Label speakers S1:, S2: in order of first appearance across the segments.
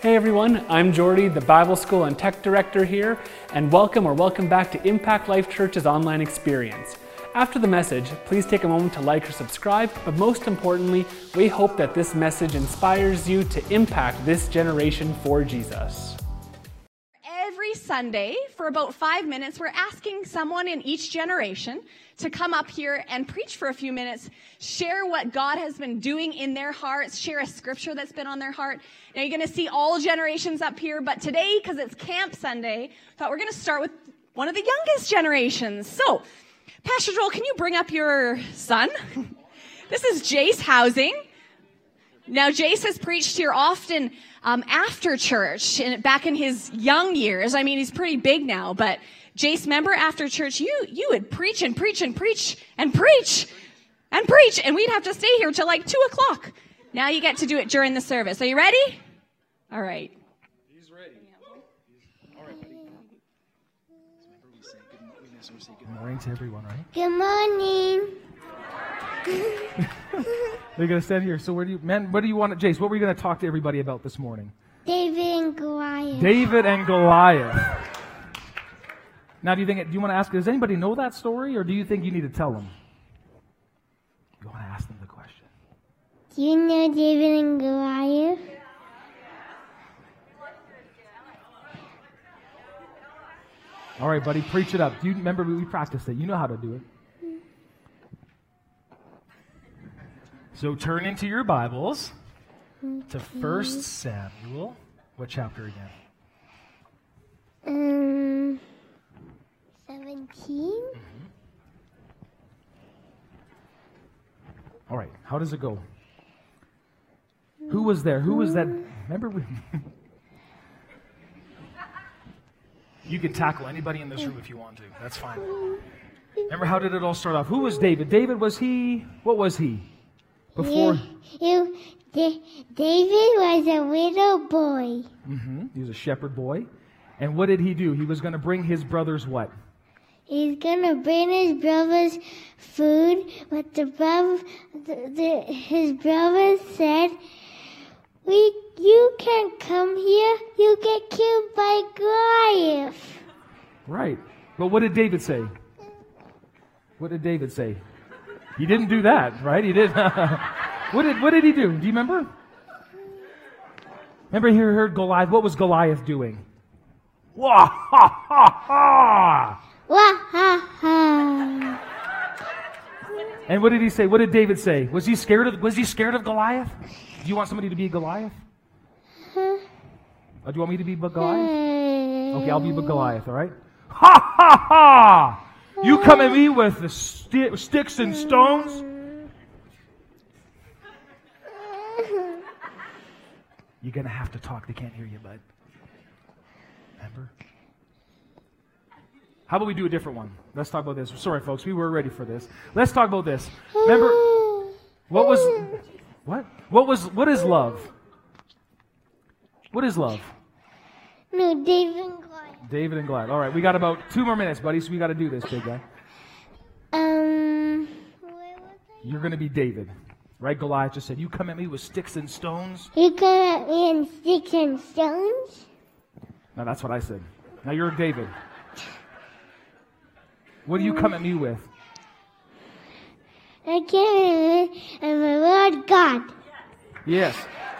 S1: Hey everyone, I'm Jordy, the Bible School and Tech Director here, and welcome or welcome back to Impact Life Church's online experience. After the message, please take a moment to like or subscribe, but most importantly, we hope that this message inspires you to impact this generation for Jesus.
S2: Sunday, for about five minutes, we're asking someone in each generation to come up here and preach for a few minutes, share what God has been doing in their hearts, share a scripture that's been on their heart. Now you're going to see all generations up here, but today, because it's Camp Sunday, I thought we're going to start with one of the youngest generations. So, Pastor Joel, can you bring up your son? this is Jace Housing. Now, Jace has preached here often um, after church, and back in his young years. I mean, he's pretty big now, but Jace, member after church, you you would preach and preach and preach and preach and preach, and we'd have to stay here till like two o'clock. Now you get to do it during the service. Are you ready? All right.
S3: He's ready. All right, buddy. Good morning to everyone, right?
S4: Good morning.
S3: They're gonna stand here. So where do you, man? What do you want, Jace? What were you gonna talk to everybody about this morning?
S4: David and Goliath.
S3: David and Goliath. Now, do you think? Do you want to ask? Does anybody know that story, or do you think you need to tell them? You want to ask them the question.
S4: Do you know David and Goliath?
S3: All right, buddy, preach it up. Do you remember we practiced it? You know how to do it. So turn into your Bibles to First Samuel. What chapter again?
S4: Um, 17? Mm-hmm.
S3: All right, how does it go? Who was there? Who was that? Remember we. you can tackle anybody in this room if you want to. That's fine. Remember how did it all start off? Who was David? David was he? What was he? Before
S4: You, you, Da- David was a little boy.
S3: Mm-hmm. he was a shepherd boy, and what did he do? He was going to bring his brothers what?
S4: He's gonna bring his brothers food, but the brother, the, the, his brothers said, "We, you can't come here. You get killed by Goliath."
S3: Right. But what did David say? What did David say? He didn't do that, right? He did. what did What did he do? Do you remember? Remember, he heard Goliath. What was Goliath doing? Wah ha ha ha!
S4: Wah ha ha!
S3: And what did he say? What did David say? Was he scared of Was he scared of Goliath? Do you want somebody to be Goliath? Uh, do you want me to be Goliath? Okay, I'll be Goliath. All right. Ha ha ha! You come at me with the sti- sticks and stones. You're gonna have to talk. They can't hear you, bud. Remember? How about we do a different one? Let's talk about this. Sorry, folks, we were ready for this. Let's talk about this. Remember, what was what? What was what is love? What is love?
S4: No, David.
S3: David and Glad. All right, we got about two more minutes, buddy. So we got to do this, big guy.
S4: Um, where was I?
S3: You're going to be David, right? Goliath just said, "You come at me with sticks and stones."
S4: You come at me in sticks and stones.
S3: Now that's what I said. Now you're David. What do you come at me with?
S4: I came in the Lord God.
S3: Yes.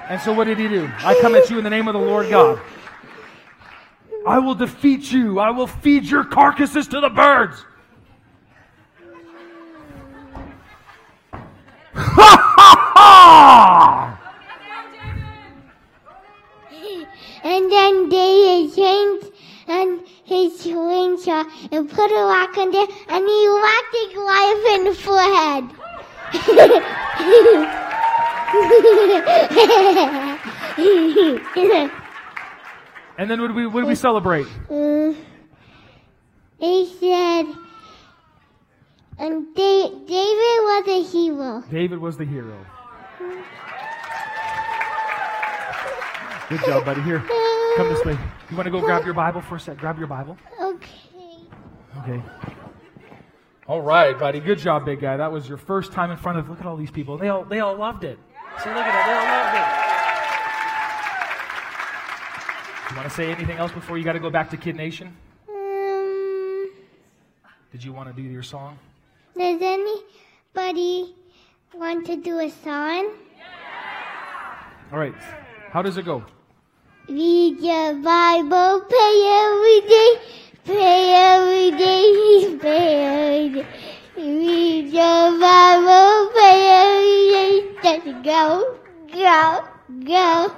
S3: And so what did he do? I come at you in the name of the Lord God. I will defeat you. I will feed your carcasses to the birds. Ha ha ha!
S4: And then David changed and his slingshot and put a rock in there and he whacked the Goliath in the forehead.
S3: And then what do we what do we celebrate?
S4: Uh, he said, and da- David was a hero.
S3: David was the hero. Good job, buddy. Here, come this way. You want to go grab your Bible for a sec? Grab your Bible.
S4: Okay.
S3: Okay. All right, buddy. Good job, big guy. That was your first time in front of. Look at all these people. They all they all loved it. See, look at it. They all loved it. To say anything else before you got to go back to Kid Nation?
S4: Um,
S3: Did you want to do your song?
S4: does anybody want to do a song?
S3: All right. How does it go?
S4: Read your Bible, pray every day, pray every day, pray every day. Read your Bible, pray every day. Just go, go, go.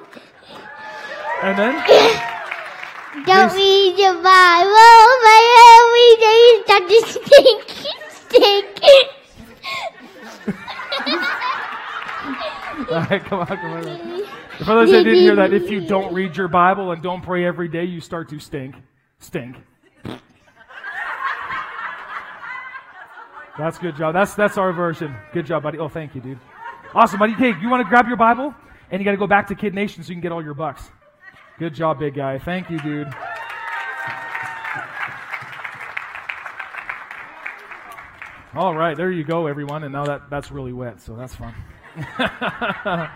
S3: And then?
S4: Don't read your Bible, pray every day. You start to stink, stink.
S3: All right, come on, come on. For those that didn't hear that, if you don't read your Bible and don't pray every day, you start to stink. Stink. That's good job. That's that's our version. Good job, buddy. Oh, thank you, dude. Awesome, buddy. Hey, you want to grab your Bible and you got to go back to Kid Nation so you can get all your bucks. Good job, big guy. Thank you, dude. All right, there you go, everyone. And now that that's really wet, so that's fun.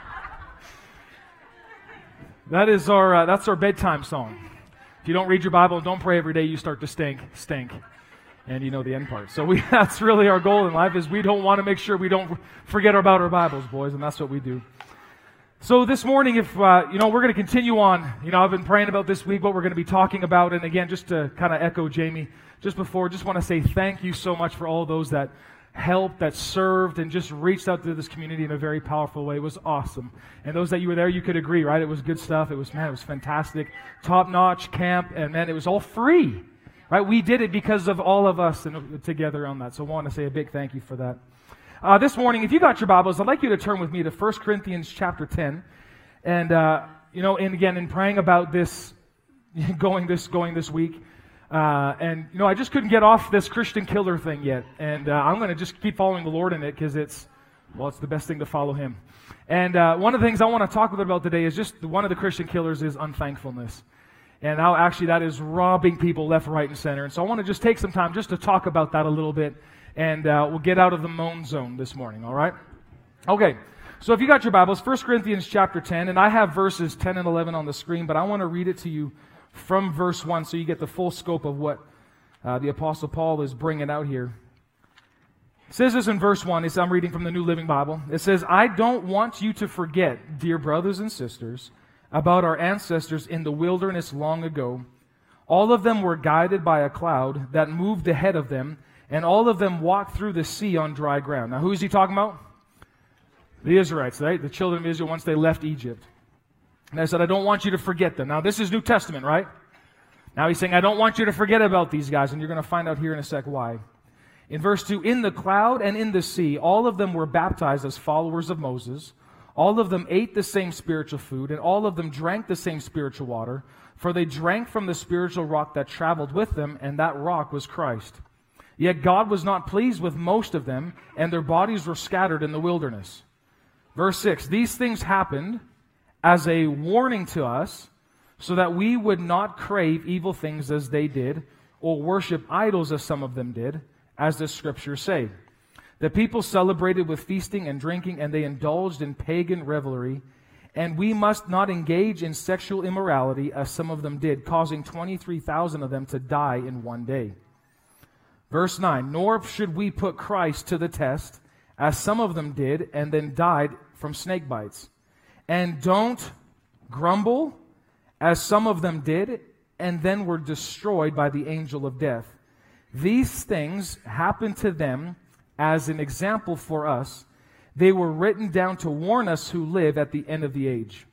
S3: that is our uh, that's our bedtime song. If you don't read your Bible and don't pray every day, you start to stink, stink, and you know the end part. So we that's really our goal in life is we don't want to make sure we don't forget about our Bibles, boys, and that's what we do. So this morning, if uh, you know, we're going to continue on. You know, I've been praying about this week what we're going to be talking about, and again, just to kind of echo Jamie just before, just want to say thank you so much for all those that helped, that served, and just reached out to this community in a very powerful way. It was awesome, and those that you were there, you could agree, right? It was good stuff. It was man, it was fantastic, top notch camp, and man, it was all free, right? We did it because of all of us and together on that. So I want to say a big thank you for that. Uh, this morning, if you got your Bibles, I'd like you to turn with me to 1 Corinthians chapter 10. And, uh, you know, and again, in praying about this, going this, going this week, uh, and, you know, I just couldn't get off this Christian killer thing yet. And uh, I'm going to just keep following the Lord in it because it's, well, it's the best thing to follow Him. And uh, one of the things I want to talk a bit about today is just one of the Christian killers is unthankfulness. And how actually that is robbing people left, right, and center. And so I want to just take some time just to talk about that a little bit and uh, we'll get out of the moan zone this morning, all right? Okay, so if you got your Bibles, 1 Corinthians chapter 10, and I have verses 10 and 11 on the screen, but I want to read it to you from verse 1 so you get the full scope of what uh, the Apostle Paul is bringing out here. It says this in verse 1. It's, I'm reading from the New Living Bible. It says, I don't want you to forget, dear brothers and sisters, about our ancestors in the wilderness long ago. All of them were guided by a cloud that moved ahead of them and all of them walked through the sea on dry ground. Now, who is he talking about? The Israelites, right? The children of Israel once they left Egypt. And I said, I don't want you to forget them. Now, this is New Testament, right? Now he's saying, I don't want you to forget about these guys, and you're going to find out here in a sec why. In verse 2, in the cloud and in the sea, all of them were baptized as followers of Moses. All of them ate the same spiritual food, and all of them drank the same spiritual water, for they drank from the spiritual rock that traveled with them, and that rock was Christ. Yet God was not pleased with most of them, and their bodies were scattered in the wilderness. Verse 6 These things happened as a warning to us, so that we would not crave evil things as they did, or worship idols as some of them did, as the scriptures say. The people celebrated with feasting and drinking, and they indulged in pagan revelry. And we must not engage in sexual immorality as some of them did, causing 23,000 of them to die in one day. Verse 9 Nor should we put Christ to the test, as some of them did, and then died from snake bites. And don't grumble, as some of them did, and then were destroyed by the angel of death. These things happened to them as an example for us. They were written down to warn us who live at the end of the age.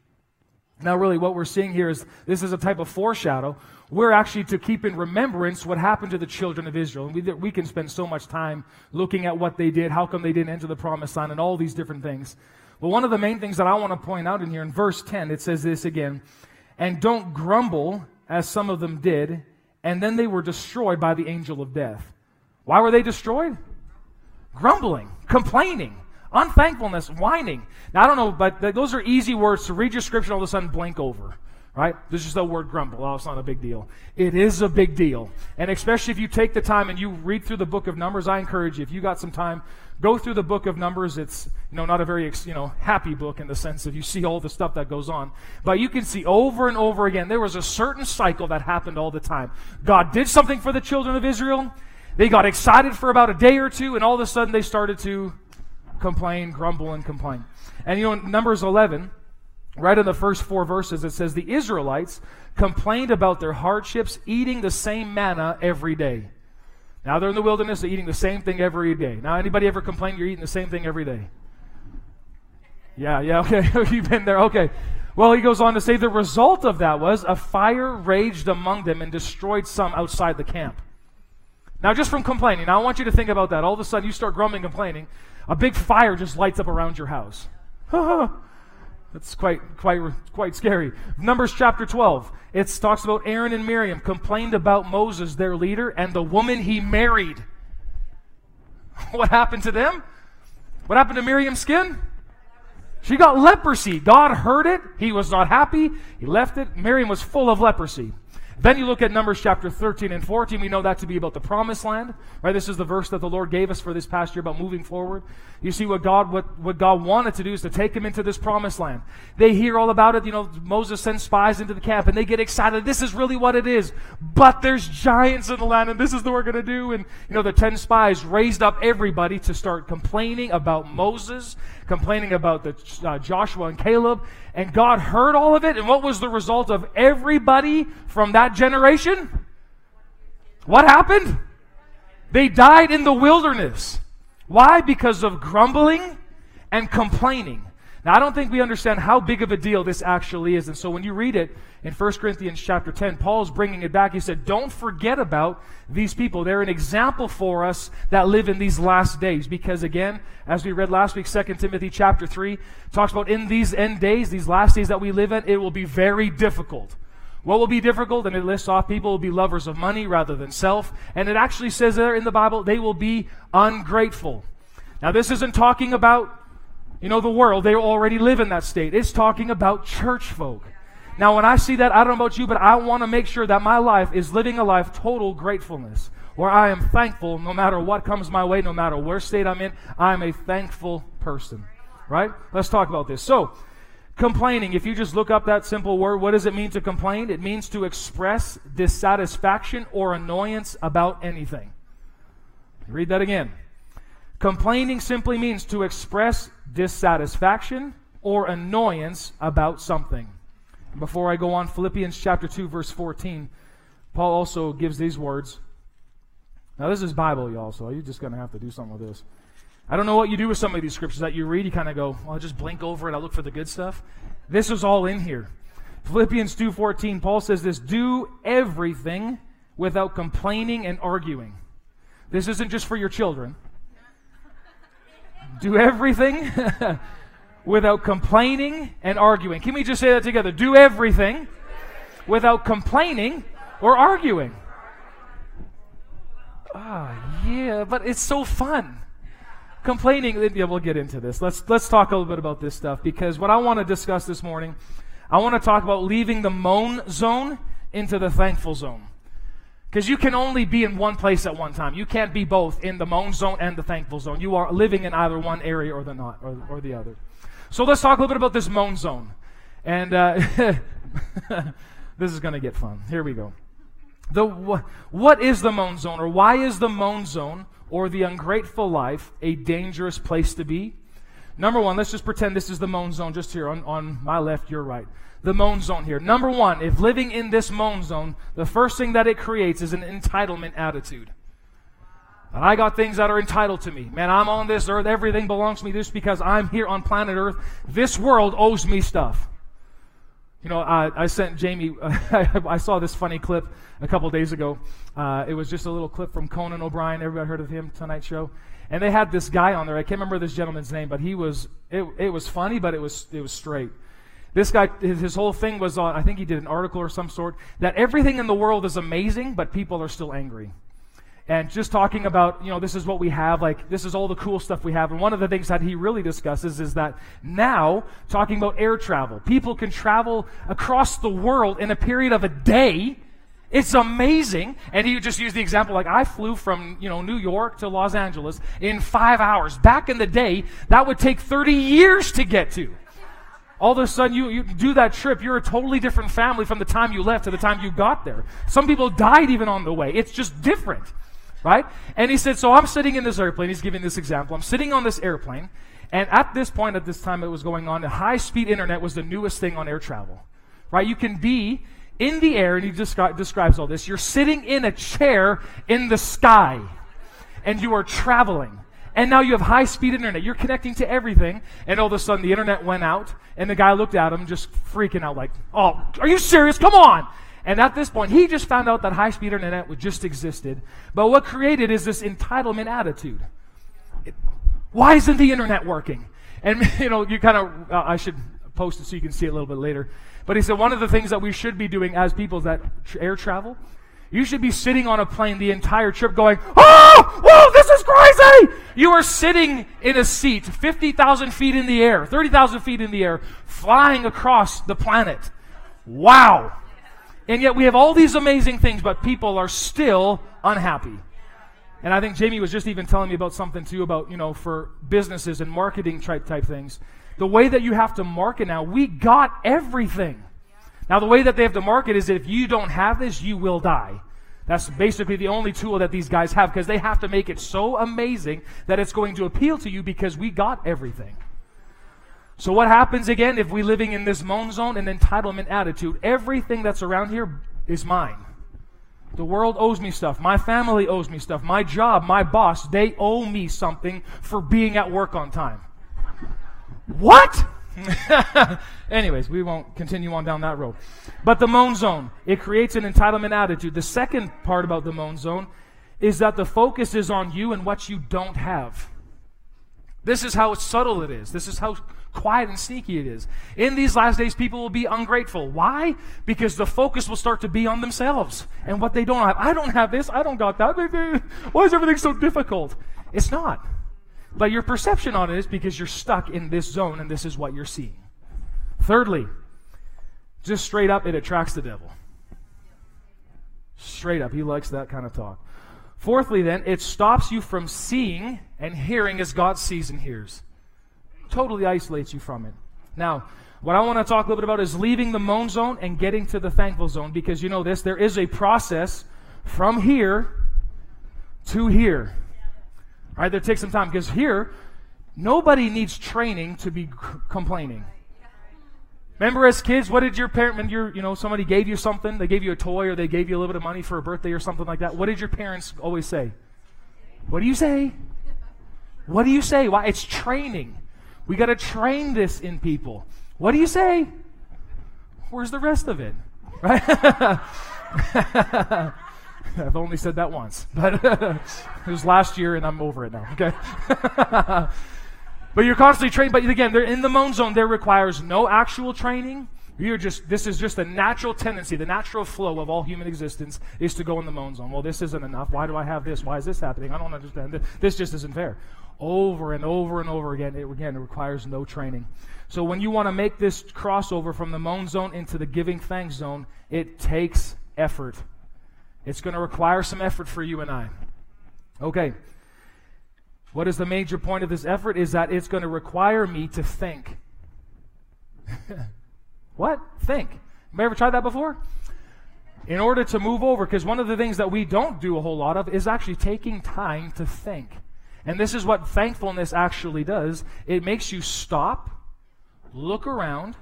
S3: Now, really, what we're seeing here is this is a type of foreshadow. We're actually to keep in remembrance what happened to the children of Israel. And we, we can spend so much time looking at what they did, how come they didn't enter the promised land, and all these different things. But one of the main things that I want to point out in here in verse 10, it says this again And don't grumble as some of them did, and then they were destroyed by the angel of death. Why were they destroyed? Grumbling, complaining, unthankfulness, whining. Now, I don't know, but th- those are easy words to read your scripture all of a sudden blink over. Right? There's just the word grumble. Oh, it's not a big deal. It is a big deal. And especially if you take the time and you read through the book of Numbers, I encourage you, if you got some time, go through the book of Numbers. It's, you know, not a very, you know, happy book in the sense of you see all the stuff that goes on. But you can see over and over again, there was a certain cycle that happened all the time. God did something for the children of Israel. They got excited for about a day or two, and all of a sudden they started to complain, grumble, and complain. And you know, Numbers 11, right in the first four verses, it says, The Israelites complained about their hardships eating the same manna every day. Now they're in the wilderness, they're eating the same thing every day. Now, anybody ever complain you're eating the same thing every day? Yeah, yeah, okay. You've been there. Okay. Well, he goes on to say the result of that was a fire raged among them and destroyed some outside the camp. Now, just from complaining, now I want you to think about that. All of a sudden, you start grumbling, complaining, a big fire just lights up around your house. That's quite, quite, quite scary. Numbers chapter 12. It talks about Aaron and Miriam complained about Moses, their leader, and the woman he married. What happened to them? What happened to Miriam's skin? She got leprosy. God heard it. He was not happy. He left it. Miriam was full of leprosy. Then you look at Numbers chapter 13 and 14. We know that to be about the promised land. Right? This is the verse that the Lord gave us for this past year about moving forward. You see what God what, what God wanted to do is to take them into this promised land. They hear all about it. You know, Moses sends spies into the camp and they get excited. This is really what it is. But there's giants in the land and this is what we're going to do. And you know, the 10 spies raised up everybody to start complaining about Moses, complaining about the uh, Joshua and Caleb. And God heard all of it. And what was the result of everybody from that generation? What happened? They died in the wilderness. Why? Because of grumbling and complaining. Now, I don't think we understand how big of a deal this actually is. And so when you read it in 1 Corinthians chapter 10, Paul's bringing it back. He said, Don't forget about these people. They're an example for us that live in these last days. Because again, as we read last week, 2 Timothy chapter 3 talks about in these end days, these last days that we live in, it will be very difficult. What will be difficult? And it lists off people will be lovers of money rather than self. And it actually says there in the Bible, they will be ungrateful. Now, this isn't talking about you know, the world, they already live in that state. It's talking about church folk. Now, when I see that, I don't know about you, but I want to make sure that my life is living a life total gratefulness, where I am thankful no matter what comes my way, no matter where state I'm in. I'm a thankful person. Right? Let's talk about this. So, complaining, if you just look up that simple word, what does it mean to complain? It means to express dissatisfaction or annoyance about anything. Read that again. Complaining simply means to express dissatisfaction or annoyance about something. Before I go on, Philippians chapter 2, verse 14, Paul also gives these words. Now, this is Bible, y'all, so you're just going to have to do something with this. I don't know what you do with some of these scriptures that you read. You kind of go, well, I'll just blink over it. I'll look for the good stuff. This is all in here. Philippians 2.14, Paul says this, do everything without complaining and arguing. This isn't just for your children. Do everything without complaining and arguing. Can we just say that together? Do everything without complaining or arguing. Ah, oh, yeah, but it's so fun. Complaining, yeah, we'll get into this. Let's let's talk a little bit about this stuff because what I want to discuss this morning, I want to talk about leaving the moan zone into the thankful zone. Because you can only be in one place at one time. You can't be both in the moan zone and the thankful zone. You are living in either one area or the not or, or the other. So let's talk a little bit about this moan zone. And uh, this is going to get fun. Here we go. The what is the moan zone, or why is the moan zone or the ungrateful life a dangerous place to be? Number one, let's just pretend this is the moan zone just here on, on my left, your right the moan zone here. Number one, if living in this moan zone, the first thing that it creates is an entitlement attitude. And I got things that are entitled to me. Man, I'm on this earth. Everything belongs to me just because I'm here on planet earth. This world owes me stuff. You know, I, I sent Jamie, I saw this funny clip a couple days ago. Uh, it was just a little clip from Conan O'Brien. Everybody heard of him, Tonight Show? And they had this guy on there. I can't remember this gentleman's name, but he was, it, it was funny, but it was, it was straight. This guy, his, whole thing was on, I think he did an article or some sort, that everything in the world is amazing, but people are still angry. And just talking about, you know, this is what we have, like, this is all the cool stuff we have. And one of the things that he really discusses is that now, talking about air travel, people can travel across the world in a period of a day It's amazing. And he just used the example like I flew from, you know, New York to Los Angeles in five hours. Back in the day, that would take 30 years to get to. All of a sudden, you, you do that trip, you're a totally different family from the time you left to the time you got there. Some people died even on the way. It's just different, right? And he said, So I'm sitting in this airplane. He's giving this example. I'm sitting on this airplane. And at this point, at this time it was going on, the high speed internet was the newest thing on air travel, right? You can be in the air, and he descri- describes all this. You're sitting in a chair in the sky, and you are traveling. And now you have high speed internet. You're connecting to everything. And all of a sudden the internet went out. And the guy looked at him just freaking out like, oh, are you serious? Come on. And at this point, he just found out that high speed internet just existed. But what created is this entitlement attitude. It, why isn't the internet working? And, you know, you kind of, uh, I should post it so you can see it a little bit later. But he said one of the things that we should be doing as people is that air travel, you should be sitting on a plane the entire trip going, Oh, whoa, this is crazy! You are sitting in a seat 50,000 feet in the air, 30,000 feet in the air, flying across the planet. Wow. And yet we have all these amazing things, but people are still unhappy. And I think Jamie was just even telling me about something too about, you know, for businesses and marketing type, type things the way that you have to market now, we got everything. Now, the way that they have to market is that if you don't have this, you will die. That's basically the only tool that these guys have because they have to make it so amazing that it's going to appeal to you because we got everything. So, what happens again if we're living in this moan zone and entitlement attitude? Everything that's around here is mine. The world owes me stuff. My family owes me stuff. My job, my boss, they owe me something for being at work on time. What? Anyways, we won't continue on down that road. But the moan zone, it creates an entitlement attitude. The second part about the moan zone is that the focus is on you and what you don't have. This is how subtle it is. This is how quiet and sneaky it is. In these last days, people will be ungrateful. Why? Because the focus will start to be on themselves and what they don't have. I don't have this. I don't got that. Why is everything so difficult? It's not. But your perception on it is because you're stuck in this zone and this is what you're seeing. Thirdly, just straight up, it attracts the devil. Straight up, he likes that kind of talk. Fourthly, then, it stops you from seeing and hearing as God sees and hears. Totally isolates you from it. Now, what I want to talk a little bit about is leaving the moan zone and getting to the thankful zone because you know this, there is a process from here to here. Right? That takes some time because here, nobody needs training to be c- complaining. Remember as kids, what did your parent, when you you know, somebody gave you something, they gave you a toy or they gave you a little bit of money for a birthday or something like that, what did your parents always say? What do you say? What do you say? Why? It's training. We got to train this in people. What do you say? Where's the rest of it? Right? I've only said that once, but it was last year and I'm over it now, okay? but you're constantly trained, but again, they're in the moan zone. There requires no actual training. You're just, this is just a natural tendency, the natural flow of all human existence is to go in the moan zone. Well, this isn't enough. Why do I have this? Why is this happening? I don't understand. This just isn't fair. Over and over and over again, it, again, it requires no training. So when you want to make this crossover from the moan zone into the giving thanks zone, it takes effort. It's going to require some effort for you and I. Okay. What is the major point of this effort? Is that it's going to require me to think. what? Think. You ever tried that before? In order to move over, because one of the things that we don't do a whole lot of is actually taking time to think. And this is what thankfulness actually does it makes you stop, look around,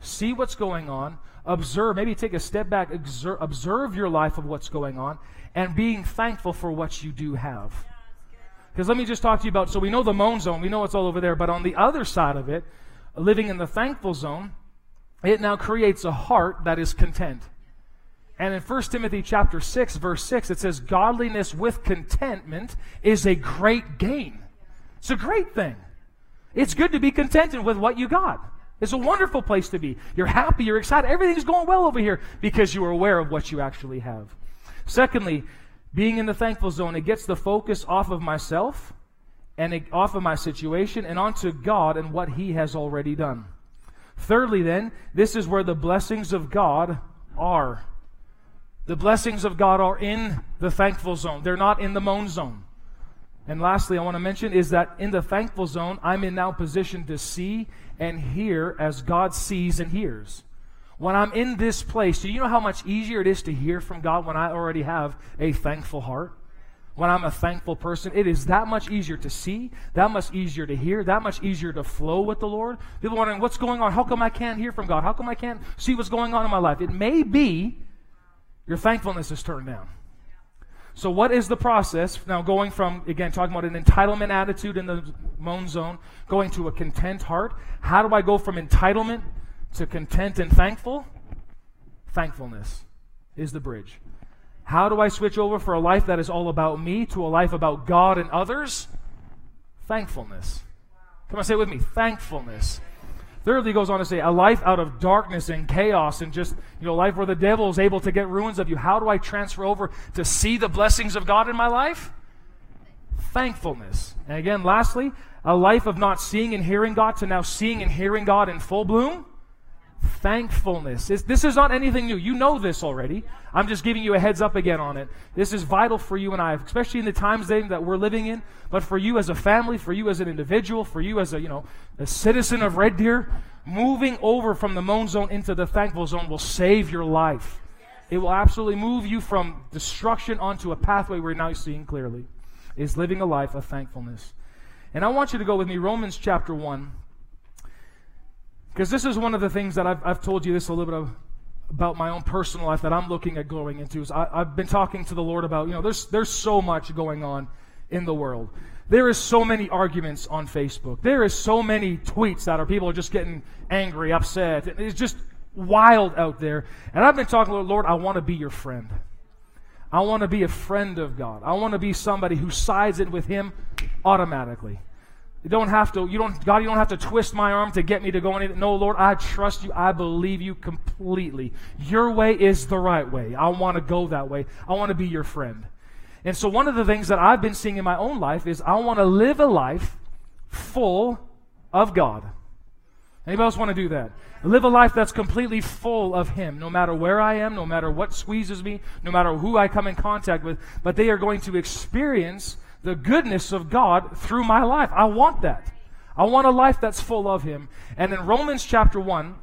S3: see what's going on, observe, maybe take a step back, observe, observe your life of what's going on, and being thankful for what you do have. Because let me just talk to you about so we know the moan zone, we know it's all over there, but on the other side of it, living in the thankful zone, it now creates a heart that is content. And in 1 Timothy chapter 6 verse 6 it says godliness with contentment is a great gain. It's a great thing. It's good to be contented with what you got. It's a wonderful place to be. You're happy, you're excited, everything's going well over here because you are aware of what you actually have. Secondly, being in the thankful zone, it gets the focus off of myself and it, off of my situation and onto God and what He has already done. Thirdly, then, this is where the blessings of God are. The blessings of God are in the thankful zone, they're not in the moan zone. And lastly, I want to mention is that in the thankful zone, I'm in now position to see and hear as God sees and hears. When I'm in this place, do you know how much easier it is to hear from God when I already have a thankful heart? When I'm a thankful person, it is that much easier to see, that much easier to hear, that much easier to flow with the Lord. People wondering, what's going on? How come I can't hear from God? How come I can't see what's going on in my life? It may be your thankfulness is turned down. So, what is the process? Now, going from, again, talking about an entitlement attitude in the moan zone, going to a content heart. How do I go from entitlement to content and thankful? Thankfulness is the bridge. How do I switch over for a life that is all about me to a life about God and others? Thankfulness. Come on, say it with me. Thankfulness. Thirdly, he goes on to say, a life out of darkness and chaos and just, you know, life where the devil is able to get ruins of you. How do I transfer over to see the blessings of God in my life? Thankfulness. And again, lastly, a life of not seeing and hearing God to now seeing and hearing God in full bloom thankfulness. This is not anything new. You know this already. I'm just giving you a heads up again on it. This is vital for you and I, especially in the times that we're living in, but for you as a family, for you as an individual, for you as a, you know, a citizen of Red Deer, moving over from the moan zone into the thankful zone will save your life. It will absolutely move you from destruction onto a pathway we're now seeing clearly. Is living a life of thankfulness. And I want you to go with me, Romans chapter 1. Because this is one of the things that I've, I've told you this a little bit of, about my own personal life that I'm looking at going into. Is I, I've been talking to the Lord about, you know, there's, there's so much going on in the world. There is so many arguments on Facebook. There is so many tweets that are people are just getting angry, upset. It's just wild out there. And I've been talking to the Lord, I want to be your friend. I want to be a friend of God. I want to be somebody who sides in with Him automatically. You don't have to, you don't, God, you don't have to twist my arm to get me to go anything. No, Lord, I trust you. I believe you completely. Your way is the right way. I want to go that way. I want to be your friend. And so one of the things that I've been seeing in my own life is I want to live a life full of God. Anybody else want to do that? Live a life that's completely full of Him, no matter where I am, no matter what squeezes me, no matter who I come in contact with, but they are going to experience the goodness of God through my life. I want that. I want a life that's full of Him. And in Romans chapter 1,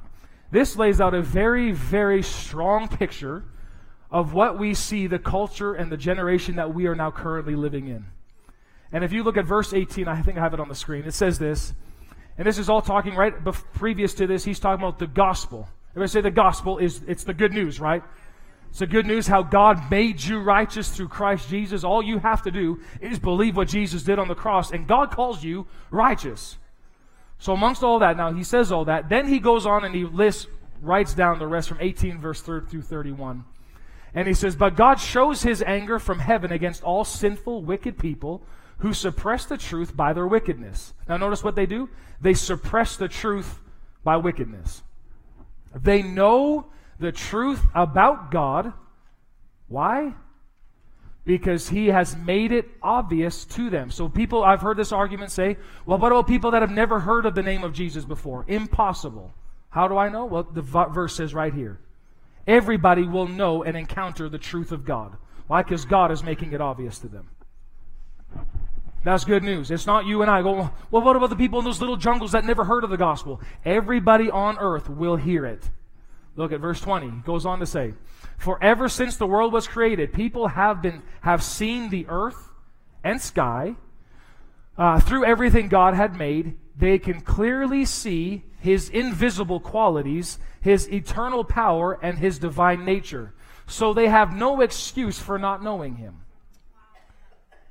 S3: this lays out a very, very strong picture of what we see the culture and the generation that we are now currently living in. And if you look at verse 18, I think I have it on the screen. It says this, and this is all talking right previous to this. He's talking about the gospel. Everybody say the gospel is it's the good news, right? It's the good news how God made you righteous through Christ Jesus. All you have to do is believe what Jesus did on the cross, and God calls you righteous. So, amongst all that, now he says all that. Then he goes on and he lists, writes down the rest from 18 verse 3 through 31. And he says, But God shows his anger from heaven against all sinful, wicked people who suppress the truth by their wickedness. Now, notice what they do? They suppress the truth by wickedness. They know the truth about God. Why? Because he has made it obvious to them. So, people, I've heard this argument say, well, what about people that have never heard of the name of Jesus before? Impossible. How do I know? Well, the verse says right here everybody will know and encounter the truth of God. Why? Because God is making it obvious to them. That's good news. It's not you and I go, well, what about the people in those little jungles that never heard of the gospel? Everybody on earth will hear it. Look at verse 20. He goes on to say, For ever since the world was created, people have been have seen the earth and sky. Uh, through everything God had made, they can clearly see his invisible qualities, his eternal power, and his divine nature. So they have no excuse for not knowing him.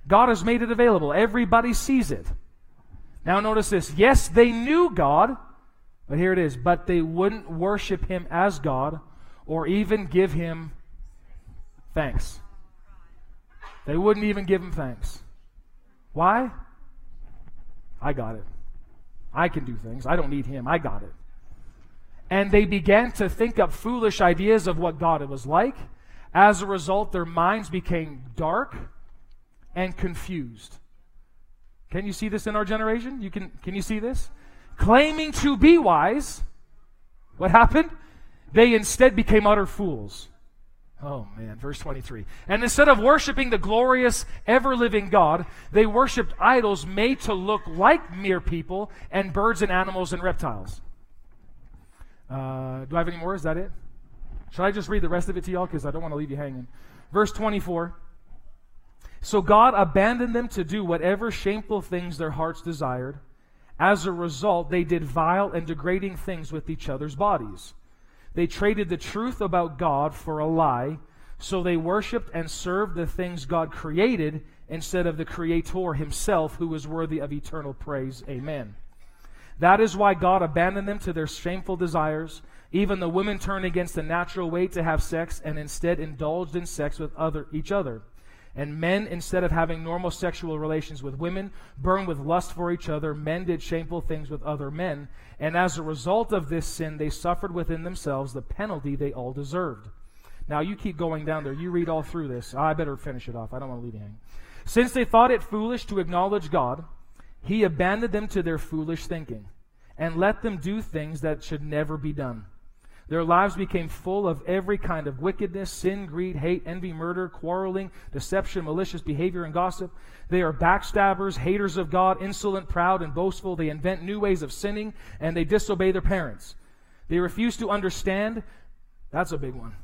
S3: God has made it available. Everybody sees it. Now notice this. Yes, they knew God but here it is. But they wouldn't worship him as God or even give him thanks. They wouldn't even give him thanks. Why? I got it. I can do things. I don't need him. I got it. And they began to think up foolish ideas of what God was like. As a result, their minds became dark and confused. Can you see this in our generation? You can can you see this? Claiming to be wise, what happened? They instead became utter fools. Oh man, verse 23. And instead of worshiping the glorious, ever living God, they worshiped idols made to look like mere people and birds and animals and reptiles. Uh, do I have any more? Is that it? Should I just read the rest of it to y'all? Because I don't want to leave you hanging. Verse 24. So God abandoned them to do whatever shameful things their hearts desired. As a result, they did vile and degrading things with each other's bodies. They traded the truth about God for a lie, so they worshiped and served the things God created instead of the Creator Himself, who is worthy of eternal praise. Amen. That is why God abandoned them to their shameful desires. Even the women turned against the natural way to have sex and instead indulged in sex with other, each other. And men, instead of having normal sexual relations with women, burned with lust for each other. Men did shameful things with other men. And as a result of this sin, they suffered within themselves the penalty they all deserved. Now, you keep going down there. You read all through this. I better finish it off. I don't want to leave you hanging. Since they thought it foolish to acknowledge God, he abandoned them to their foolish thinking and let them do things that should never be done. Their lives became full of every kind of wickedness, sin, greed, hate, envy, murder, quarreling, deception, malicious behavior, and gossip. They are backstabbers, haters of God, insolent, proud, and boastful. They invent new ways of sinning, and they disobey their parents. They refuse to understand. That's a big one.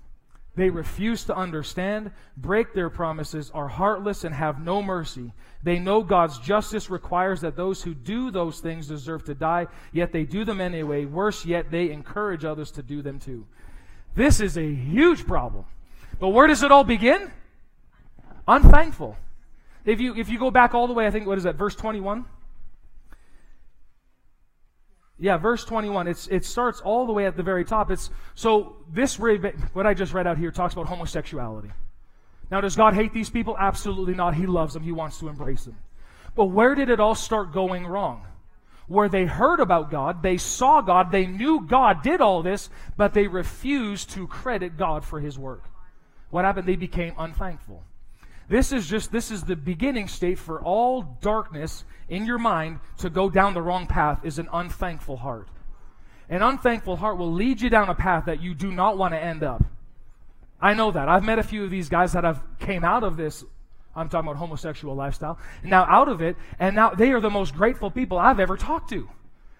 S3: They refuse to understand, break their promises, are heartless, and have no mercy. They know God's justice requires that those who do those things deserve to die, yet they do them anyway. Worse yet, they encourage others to do them too. This is a huge problem. But where does it all begin? Unthankful. If you, if you go back all the way, I think, what is that, verse 21? Yeah, verse 21. It's, it starts all the way at the very top. It's, so this, what I just read out here talks about homosexuality. Now, does God hate these people? Absolutely not. He loves them. He wants to embrace them. But where did it all start going wrong? Where they heard about God, they saw God, they knew God did all this, but they refused to credit God for his work. What happened? They became unthankful. This is just, this is the beginning state for all darkness in your mind to go down the wrong path is an unthankful heart. An unthankful heart will lead you down a path that you do not want to end up. I know that. I've met a few of these guys that have came out of this I'm talking about homosexual lifestyle. Now out of it, and now they are the most grateful people I've ever talked to.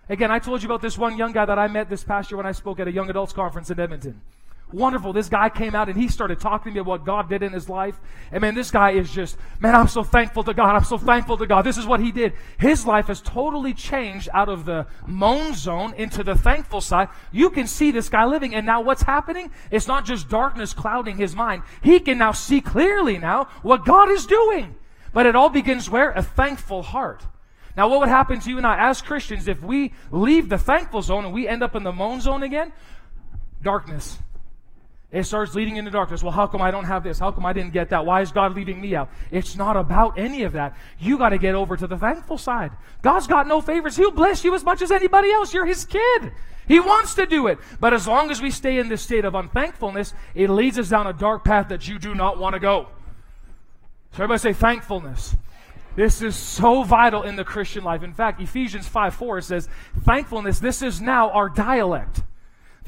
S3: Again, I told you about this one young guy that I met this past year when I spoke at a young adults conference in Edmonton. Wonderful. This guy came out and he started talking to me about what God did in his life. And man, this guy is just, man, I'm so thankful to God. I'm so thankful to God. This is what he did. His life has totally changed out of the moan zone into the thankful side. You can see this guy living. And now what's happening? It's not just darkness clouding his mind. He can now see clearly now what God is doing. But it all begins where? A thankful heart. Now, what would happen to you and I as Christians if we leave the thankful zone and we end up in the moan zone again? Darkness. It starts leading into darkness. Well, how come I don't have this? How come I didn't get that? Why is God leaving me out? It's not about any of that. You got to get over to the thankful side. God's got no favors. He'll bless you as much as anybody else. You're His kid. He wants to do it. But as long as we stay in this state of unthankfulness, it leads us down a dark path that you do not want to go. So everybody say thankfulness. This is so vital in the Christian life. In fact, Ephesians 5 4 says, thankfulness, this is now our dialect.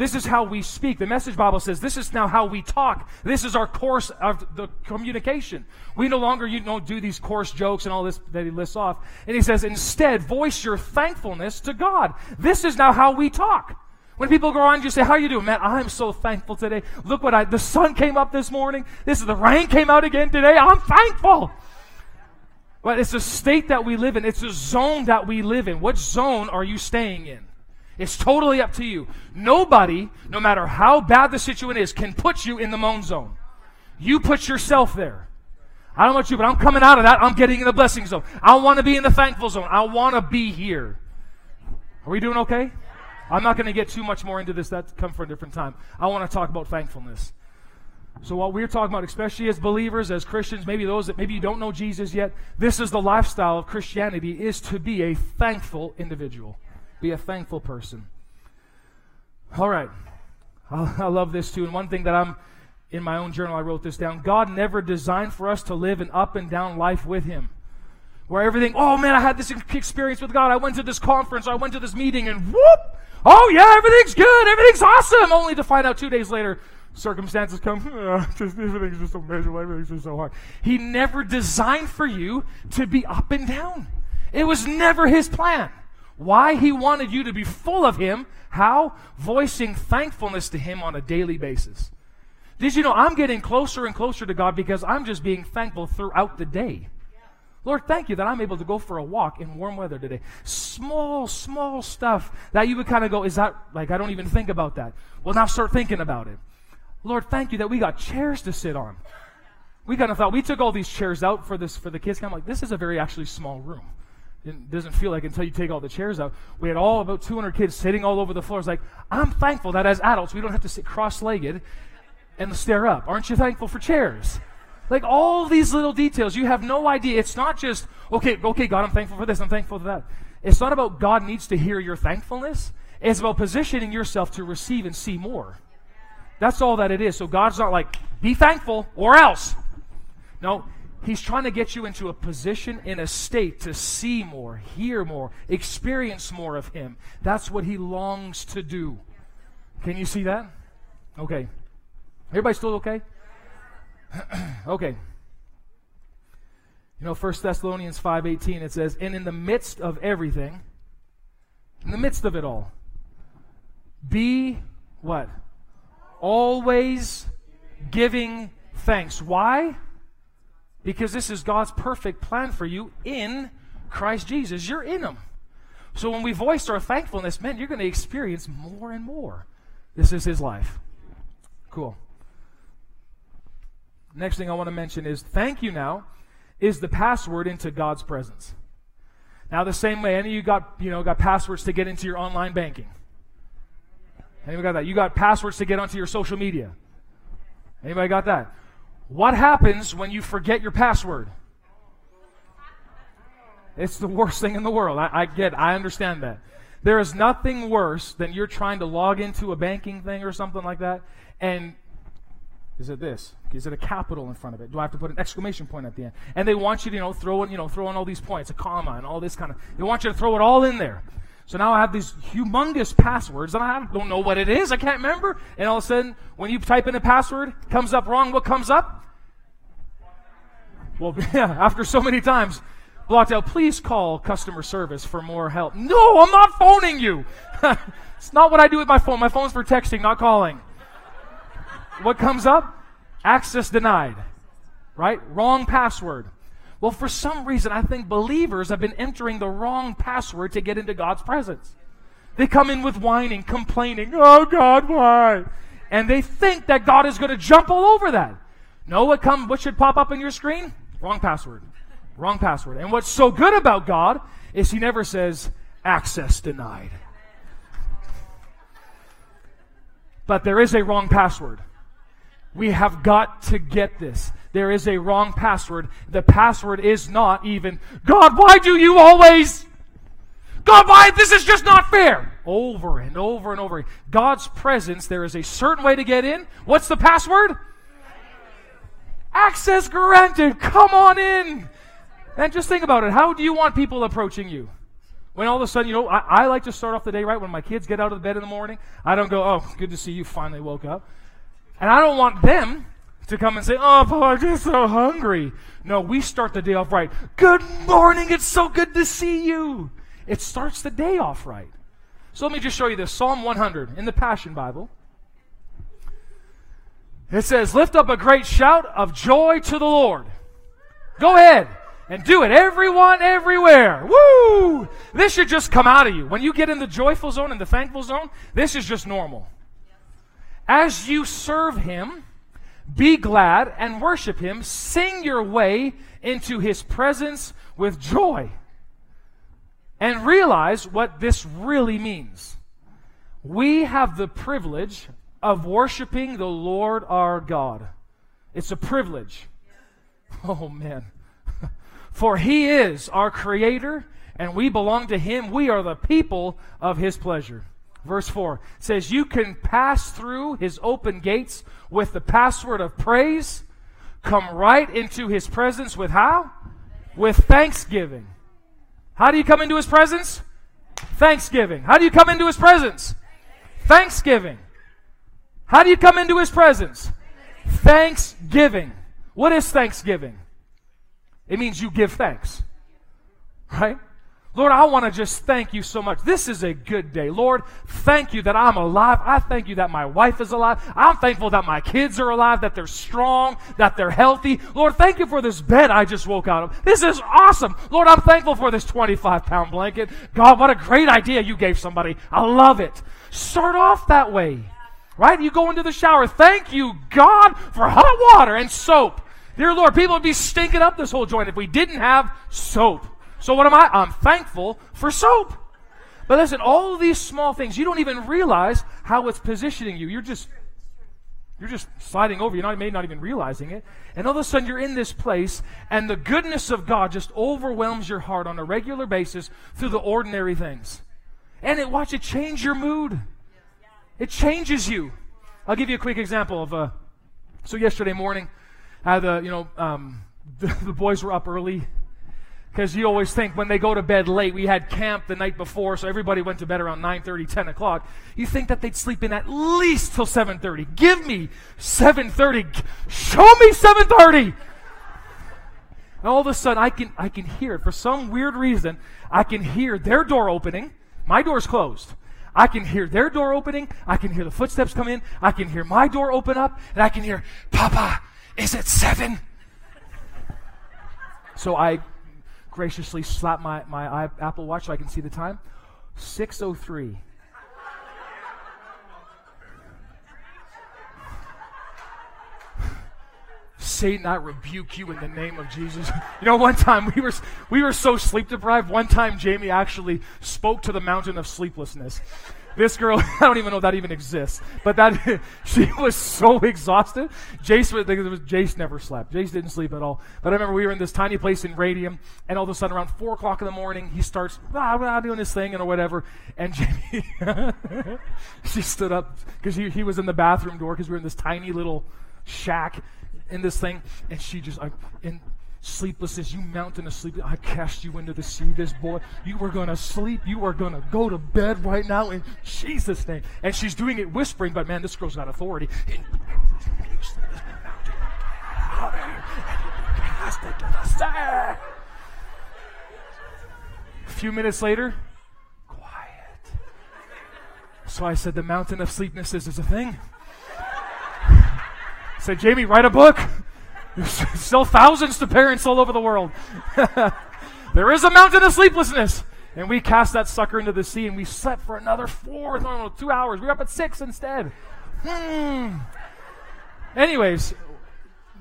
S3: This is how we speak. The Message Bible says this is now how we talk. This is our course of the communication. We no longer you know do these coarse jokes and all this that he lists off. And he says instead voice your thankfulness to God. This is now how we talk. When people go on, you say, "How you doing, man? I'm so thankful today. Look what I the sun came up this morning. This is the rain came out again today. I'm thankful." But it's a state that we live in. It's a zone that we live in. What zone are you staying in? It's totally up to you. Nobody, no matter how bad the situation is, can put you in the moan zone. You put yourself there. I don't want you, but I'm coming out of that. I'm getting in the blessing zone. I want to be in the thankful zone. I want to be here. Are we doing okay? I'm not going to get too much more into this. That come for a different time. I want to talk about thankfulness. So what we're talking about, especially as believers, as Christians, maybe those that maybe you don't know Jesus yet, this is the lifestyle of Christianity is to be a thankful individual. Be a thankful person. All right. I love this too. And one thing that I'm in my own journal, I wrote this down. God never designed for us to live an up and down life with Him. Where everything, oh man, I had this experience with God. I went to this conference, I went to this meeting, and whoop, oh yeah, everything's good, everything's awesome, only to find out two days later, circumstances come, just, everything's just so miserable, everything's just so hard. He never designed for you to be up and down. It was never his plan. Why? He wanted you to be full of him. How? Voicing thankfulness to him on a daily basis. Did you know I'm getting closer and closer to God because I'm just being thankful throughout the day? Lord, thank you that I'm able to go for a walk in warm weather today. Small, small stuff that you would kind of go, is that, like, I don't even think about that. Well, now start thinking about it. Lord, thank you that we got chairs to sit on. We kind of thought, we took all these chairs out for this, for the kids. I'm like, this is a very actually small room. It doesn't feel like until you take all the chairs out. We had all about 200 kids sitting all over the floor. It's like, I'm thankful that as adults, we don't have to sit cross legged and stare up. Aren't you thankful for chairs? Like all these little details, you have no idea. It's not just, okay, okay, God, I'm thankful for this, I'm thankful for that. It's not about God needs to hear your thankfulness. It's about positioning yourself to receive and see more. That's all that it is. So God's not like, be thankful or else. No, He's trying to get you into a position, in a state to see more, hear more, experience more of Him. That's what He longs to do. Can you see that? Okay. Everybody still okay? okay. You know, 1 Thessalonians 5:18 it says, "And in the midst of everything, in the midst of it all, be what? Always giving thanks. Why? Because this is God's perfect plan for you in Christ Jesus. You're in him. So when we voice our thankfulness, man, you're going to experience more and more. This is his life. Cool. Next thing I want to mention is thank you now is the password into God's presence. Now the same way, any of you got, you know, got passwords to get into your online banking? Anybody got that? You got passwords to get onto your social media? Anybody got that? What happens when you forget your password? It's the worst thing in the world. I, I get, I understand that. There is nothing worse than you're trying to log into a banking thing or something like that, and is it this? Is it a capital in front of it? Do I have to put an exclamation point at the end? And they want you to, you know, throw in, you know, throw in all these points, a comma, and all this kind of. They want you to throw it all in there. So now I have these humongous passwords, and I don't know what it is. I can't remember. And all of a sudden, when you type in a password, comes up wrong. What comes up? Well, yeah. After so many times, blocked out. Please call customer service for more help. No, I'm not phoning you. it's not what I do with my phone. My phone's for texting, not calling. What comes up? Access denied. Right? Wrong password. Well, for some reason, I think believers have been entering the wrong password to get into God's presence. They come in with whining, complaining, oh God, why? And they think that God is going to jump all over that. No, what come what should pop up on your screen? Wrong password. Wrong password. And what's so good about God is he never says access denied. But there is a wrong password. We have got to get this. There is a wrong password. The password is not even, God, why do you always? God, why? This is just not fair. Over and over and over. God's presence, there is a certain way to get in. What's the password? Access granted. Come on in. And just think about it. How do you want people approaching you? When all of a sudden, you know, I, I like to start off the day right when my kids get out of bed in the morning. I don't go, oh, good to see you finally woke up. And I don't want them to come and say, Oh, Paul, I'm just so hungry. No, we start the day off right. Good morning. It's so good to see you. It starts the day off right. So let me just show you this Psalm 100 in the Passion Bible. It says, Lift up a great shout of joy to the Lord. Go ahead and do it. Everyone, everywhere. Woo! This should just come out of you. When you get in the joyful zone and the thankful zone, this is just normal. As you serve him, be glad and worship him. Sing your way into his presence with joy. And realize what this really means. We have the privilege of worshiping the Lord our God. It's a privilege. Oh, man. For he is our creator, and we belong to him. We are the people of his pleasure. Verse 4 says, You can pass through his open gates with the password of praise, come right into his presence with how? With thanksgiving. How do you come into his presence? Thanksgiving. How do you come into his presence? Thanksgiving. How do you come into his presence? Thanksgiving. What is thanksgiving? It means you give thanks. Right? Lord, I want to just thank you so much. This is a good day. Lord, thank you that I'm alive. I thank you that my wife is alive. I'm thankful that my kids are alive, that they're strong, that they're healthy. Lord, thank you for this bed I just woke out of. This is awesome. Lord, I'm thankful for this 25 pound blanket. God, what a great idea you gave somebody. I love it. Start off that way. Right? You go into the shower. Thank you, God, for hot water and soap. Dear Lord, people would be stinking up this whole joint if we didn't have soap. So what am I? I'm thankful for soap. But listen, all these small things, you don't even realize how it's positioning you. You're just you're just sliding over. You're not, may not even realizing it. And all of a sudden, you're in this place, and the goodness of God just overwhelms your heart on a regular basis through the ordinary things. And it watch it change your mood. It changes you. I'll give you a quick example of. Uh, so yesterday morning, I had the you know um, the, the boys were up early because you always think when they go to bed late, we had camp the night before, so everybody went to bed around 9.30, 10 o'clock. You think that they'd sleep in at least till 7.30. Give me 7.30. Show me 7.30. And all of a sudden, I can, I can hear it. For some weird reason, I can hear their door opening. My door's closed. I can hear their door opening. I can hear the footsteps come in. I can hear my door open up. And I can hear, Papa, is it seven? So I graciously slap my, my Apple Watch so I can see the time. 6.03. Satan, I rebuke you in the name of Jesus. You know, one time we were we were so sleep deprived. One time Jamie actually spoke to the mountain of sleeplessness. This girl, I don't even know if that even exists. But that she was so exhausted. Jace was, Jace never slept. Jace didn't sleep at all. But I remember we were in this tiny place in Radium, and all of a sudden around four o'clock in the morning, he starts ah, ah, doing this thing and or whatever. And Jamie, she stood up because he, he was in the bathroom door because we were in this tiny little shack in this thing, and she just like in sleeplessness, you mountain of sleep. I cast you into the sea, this boy. You were going to sleep. You are going to go to bed right now in Jesus' name. And she's doing it whispering, but man, this girl's got authority. A few minutes later, quiet. So I said, The mountain of sleeplessness is a thing. I said, Jamie, write a book. Sell thousands to parents all over the world. there is a mountain of sleeplessness. And we cast that sucker into the sea and we slept for another four, two hours. We were up at six instead. Hmm. Anyways,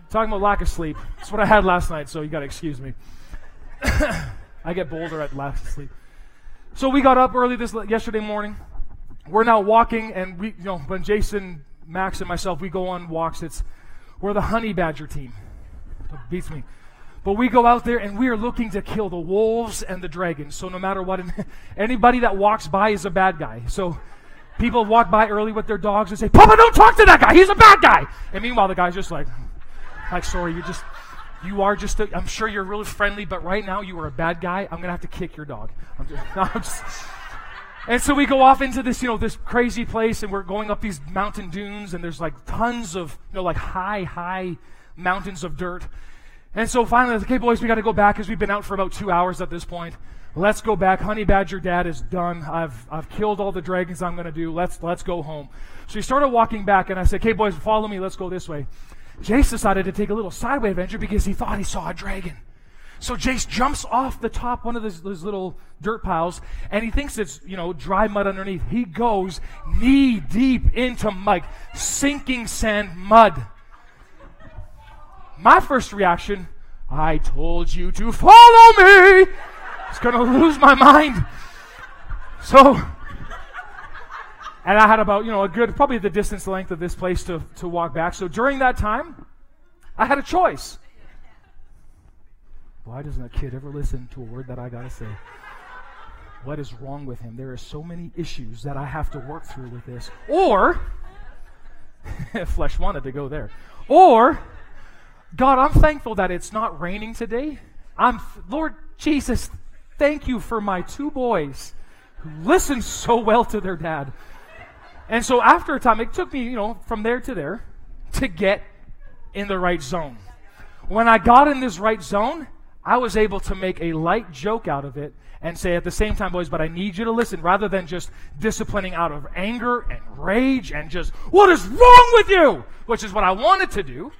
S3: talking about lack of sleep. That's what I had last night, so you got to excuse me. I get bolder at lack of sleep. So we got up early this yesterday morning. We're now walking, and we, you know, when Jason, Max, and myself, we go on walks. It's we're the honey badger team. Beats me. But we go out there and we are looking to kill the wolves and the dragons. So no matter what, anybody that walks by is a bad guy. So people walk by early with their dogs and say, Papa, don't talk to that guy. He's a bad guy. And meanwhile, the guy's just like, like, sorry, you just, you are just, i am sure you're really friendly, but right now you are a bad guy. I'm going to have to kick your dog. I'm just, no, I'm just and so we go off into this, you know, this crazy place, and we're going up these mountain dunes, and there's like tons of, you know, like high, high mountains of dirt. And so finally, okay, boys, we got to go back because we've been out for about two hours at this point. Let's go back. Honey Badger Dad is done. I've I've killed all the dragons I'm going to do. Let's let's go home. So we started walking back, and I said, "Okay, boys, follow me. Let's go this way." Jace decided to take a little sideway adventure because he thought he saw a dragon. So Jace jumps off the top one of those, those, little dirt piles, and he thinks it's you know dry mud underneath. He goes knee deep into mud, sinking sand mud. My first reaction, I told you to follow me. It's gonna lose my mind. So, and I had about you know a good probably the distance length of this place to to walk back. So during that time, I had a choice. Why doesn't a kid ever listen to a word that I got to say? What is wrong with him? There are so many issues that I have to work through with this. Or, flesh wanted to go there. Or, God, I'm thankful that it's not raining today. I'm, Lord Jesus, thank you for my two boys who listen so well to their dad. And so after a time, it took me, you know, from there to there to get in the right zone. When I got in this right zone, I was able to make a light joke out of it and say at the same time, boys, but I need you to listen rather than just disciplining out of anger and rage and just, what is wrong with you? Which is what I wanted to do.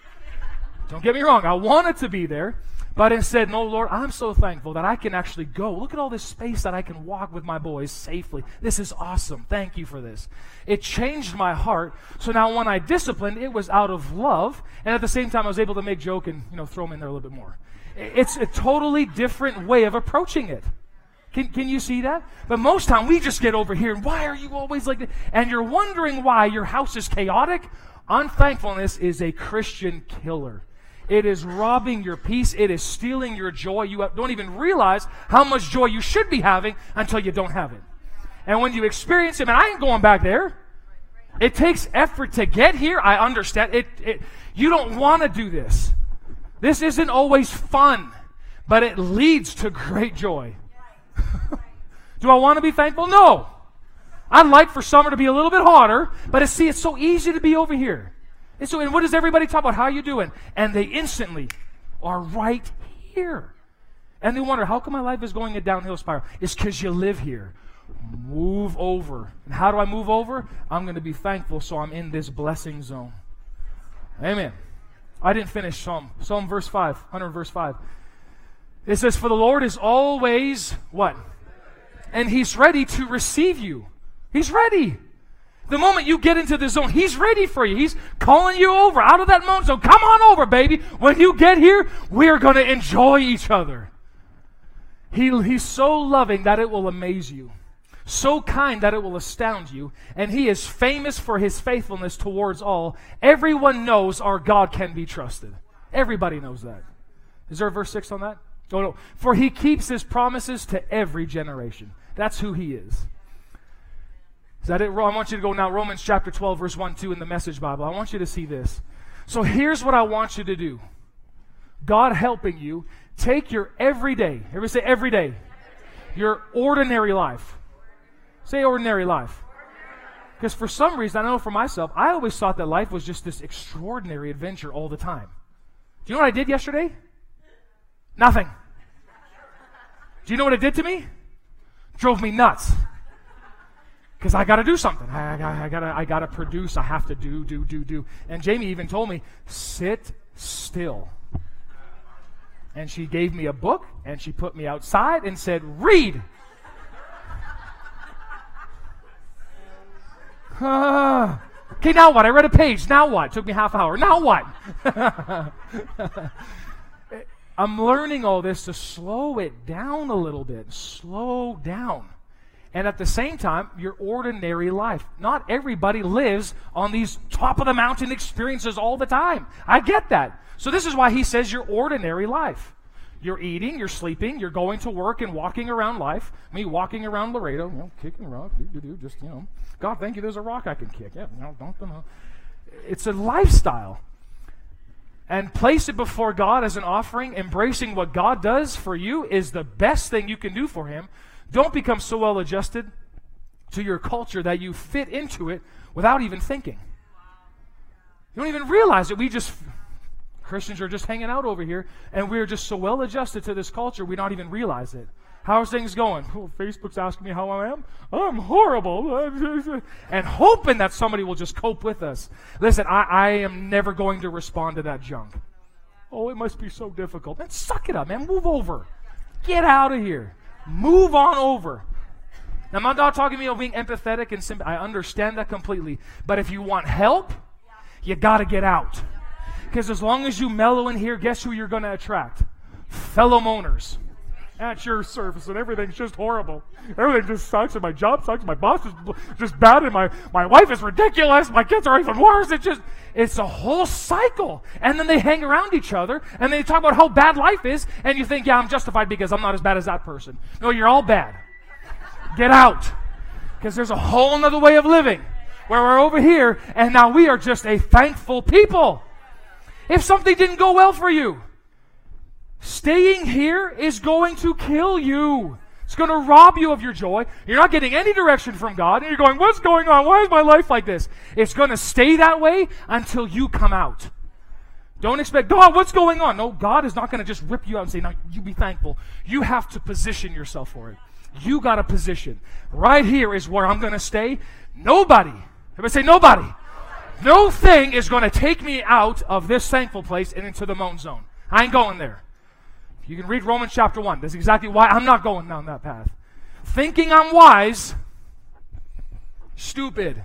S3: Don't get me wrong, I wanted to be there. But instead, no, Lord, I'm so thankful that I can actually go. Look at all this space that I can walk with my boys safely. This is awesome. Thank you for this. It changed my heart. So now when I disciplined, it was out of love. And at the same time, I was able to make joke and, you know, throw them in there a little bit more. It's a totally different way of approaching it. Can, can you see that? But most time we just get over here and why are you always like that? And you're wondering why your house is chaotic. Unthankfulness is a Christian killer. It is robbing your peace. It is stealing your joy. You don't even realize how much joy you should be having until you don't have it. And when you experience it, and I ain't going back there. It takes effort to get here. I understand. It, it you don't want to do this. This isn't always fun, but it leads to great joy. do I want to be thankful? No. I'd like for summer to be a little bit hotter, but see, it's so easy to be over here. And so, and what does everybody talk about? How you doing? And they instantly are right here. And they wonder, how come my life is going a downhill spiral? It's because you live here. Move over. And how do I move over? I'm going to be thankful so I'm in this blessing zone. Amen. I didn't finish Psalm. Psalm verse 5, 100 verse 5. It says, For the Lord is always what? And He's ready to receive you. He's ready. The moment you get into the zone, He's ready for you. He's calling you over out of that moment. So come on over, baby. When you get here, we're going to enjoy each other. He, he's so loving that it will amaze you, so kind that it will astound you, and He is famous for His faithfulness towards all. Everyone knows our God can be trusted. Everybody knows that. Is there a verse 6 on that? Oh, no. For He keeps His promises to every generation. That's who He is. Is that it? I want you to go now, Romans chapter 12, verse 1, 2 in the Message Bible. I want you to see this. So here's what I want you to do God helping you take your everyday, everybody say everyday, your ordinary life. Say ordinary life. Because for some reason, I know for myself, I always thought that life was just this extraordinary adventure all the time. Do you know what I did yesterday? Nothing. Do you know what it did to me? Drove me nuts because I got to do something. I, I, I, gotta, I gotta produce. I have to do, do, do, do. And Jamie even told me, sit still. And she gave me a book and she put me outside and said, read. Okay, now what? I read a page. Now what? It took me half hour. Now what? I'm learning all this to slow it down a little bit. Slow down and at the same time, your ordinary life. Not everybody lives on these top of the mountain experiences all the time. I get that. So, this is why he says your ordinary life. You're eating, you're sleeping, you're going to work and walking around life. Me walking around Laredo, you know, kicking rock, do, do, do, just, you know, God, thank you, there's a rock I can kick. Yeah, no, don't, don't. It's a lifestyle. And place it before God as an offering, embracing what God does for you is the best thing you can do for Him don't become so well adjusted to your culture that you fit into it without even thinking. You don't even realize it. We just, Christians are just hanging out over here, and we're just so well adjusted to this culture, we don't even realize it. How's things going? Oh, Facebook's asking me how I am. I'm horrible. and hoping that somebody will just cope with us. Listen, I, I am never going to respond to that junk. Oh, it must be so difficult. Man, suck it up, man. Move over. Get out of here. Move on over. Now, I'm not talking about being empathetic and sympathetic. I understand that completely. But if you want help, you got to get out. Because as long as you mellow in here, guess who you're going to attract? Fellow moaners at your service, and everything's just horrible. Everything just sucks, and my job sucks. My boss is just bad, and my, my wife is ridiculous. My kids are even worse. It's just, it's a whole cycle. And then they hang around each other, and they talk about how bad life is, and you think, yeah, I'm justified because I'm not as bad as that person. No, you're all bad. Get out. Because there's a whole other way of living where we're over here, and now we are just a thankful people. If something didn't go well for you, Staying here is going to kill you. It's going to rob you of your joy. You're not getting any direction from God. And you're going, What's going on? Why is my life like this? It's going to stay that way until you come out. Don't expect, God, what's going on? No, God is not going to just rip you out and say, Now, you be thankful. You have to position yourself for it. You got a position. Right here is where I'm going to stay. Nobody, everybody say, Nobody. No thing is going to take me out of this thankful place and into the moan zone. I ain't going there. You can read Romans chapter 1. That's exactly why I'm not going down that path. Thinking I'm wise, stupid.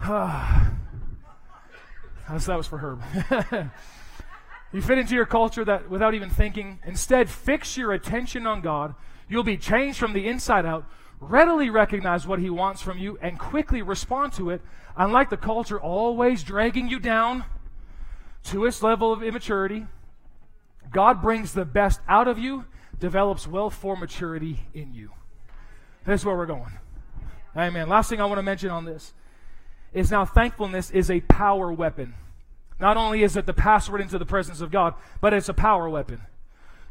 S3: that was for Herb. you fit into your culture that without even thinking. Instead, fix your attention on God. You'll be changed from the inside out. Readily recognize what He wants from you and quickly respond to it unlike the culture always dragging you down to its level of immaturity, God brings the best out of you, develops well formed maturity in you. That's where we're going. Amen. Last thing I want to mention on this is now thankfulness is a power weapon. Not only is it the password into the presence of God, but it's a power weapon.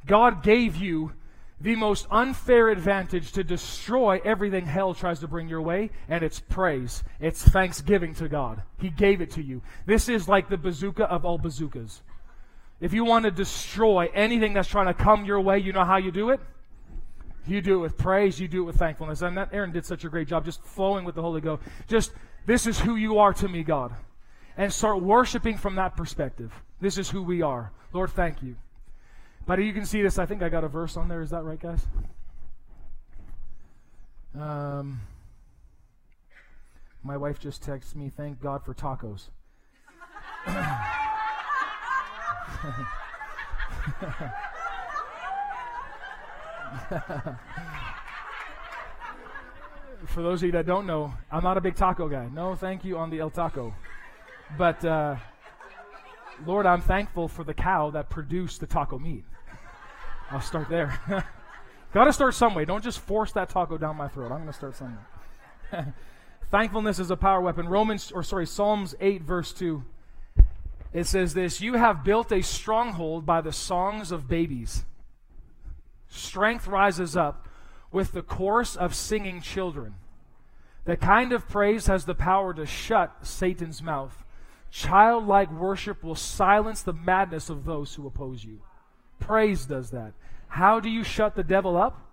S3: God gave you the most unfair advantage to destroy everything hell tries to bring your way, and it's praise. It's thanksgiving to God. He gave it to you. This is like the bazooka of all bazookas. If you want to destroy anything that's trying to come your way, you know how you do it? You do it with praise, you do it with thankfulness. And that Aaron did such a great job just flowing with the Holy Ghost. Just, this is who you are to me, God. And start worshiping from that perspective. This is who we are. Lord, thank you. But you can see this. I think I got a verse on there. Is that right, guys? Um, my wife just texts me, thank God for tacos. for those of you that don't know, I'm not a big taco guy. No, thank you on the El Taco. But, uh, Lord, I'm thankful for the cow that produced the taco meat. I'll start there. Got to start some way. Don't just force that taco down my throat. I'm going to start somewhere. Thankfulness is a power weapon. Romans, or sorry, Psalms 8, verse 2. It says this You have built a stronghold by the songs of babies. Strength rises up with the chorus of singing children. The kind of praise has the power to shut Satan's mouth. Childlike worship will silence the madness of those who oppose you. Praise does that. How do you shut the devil up?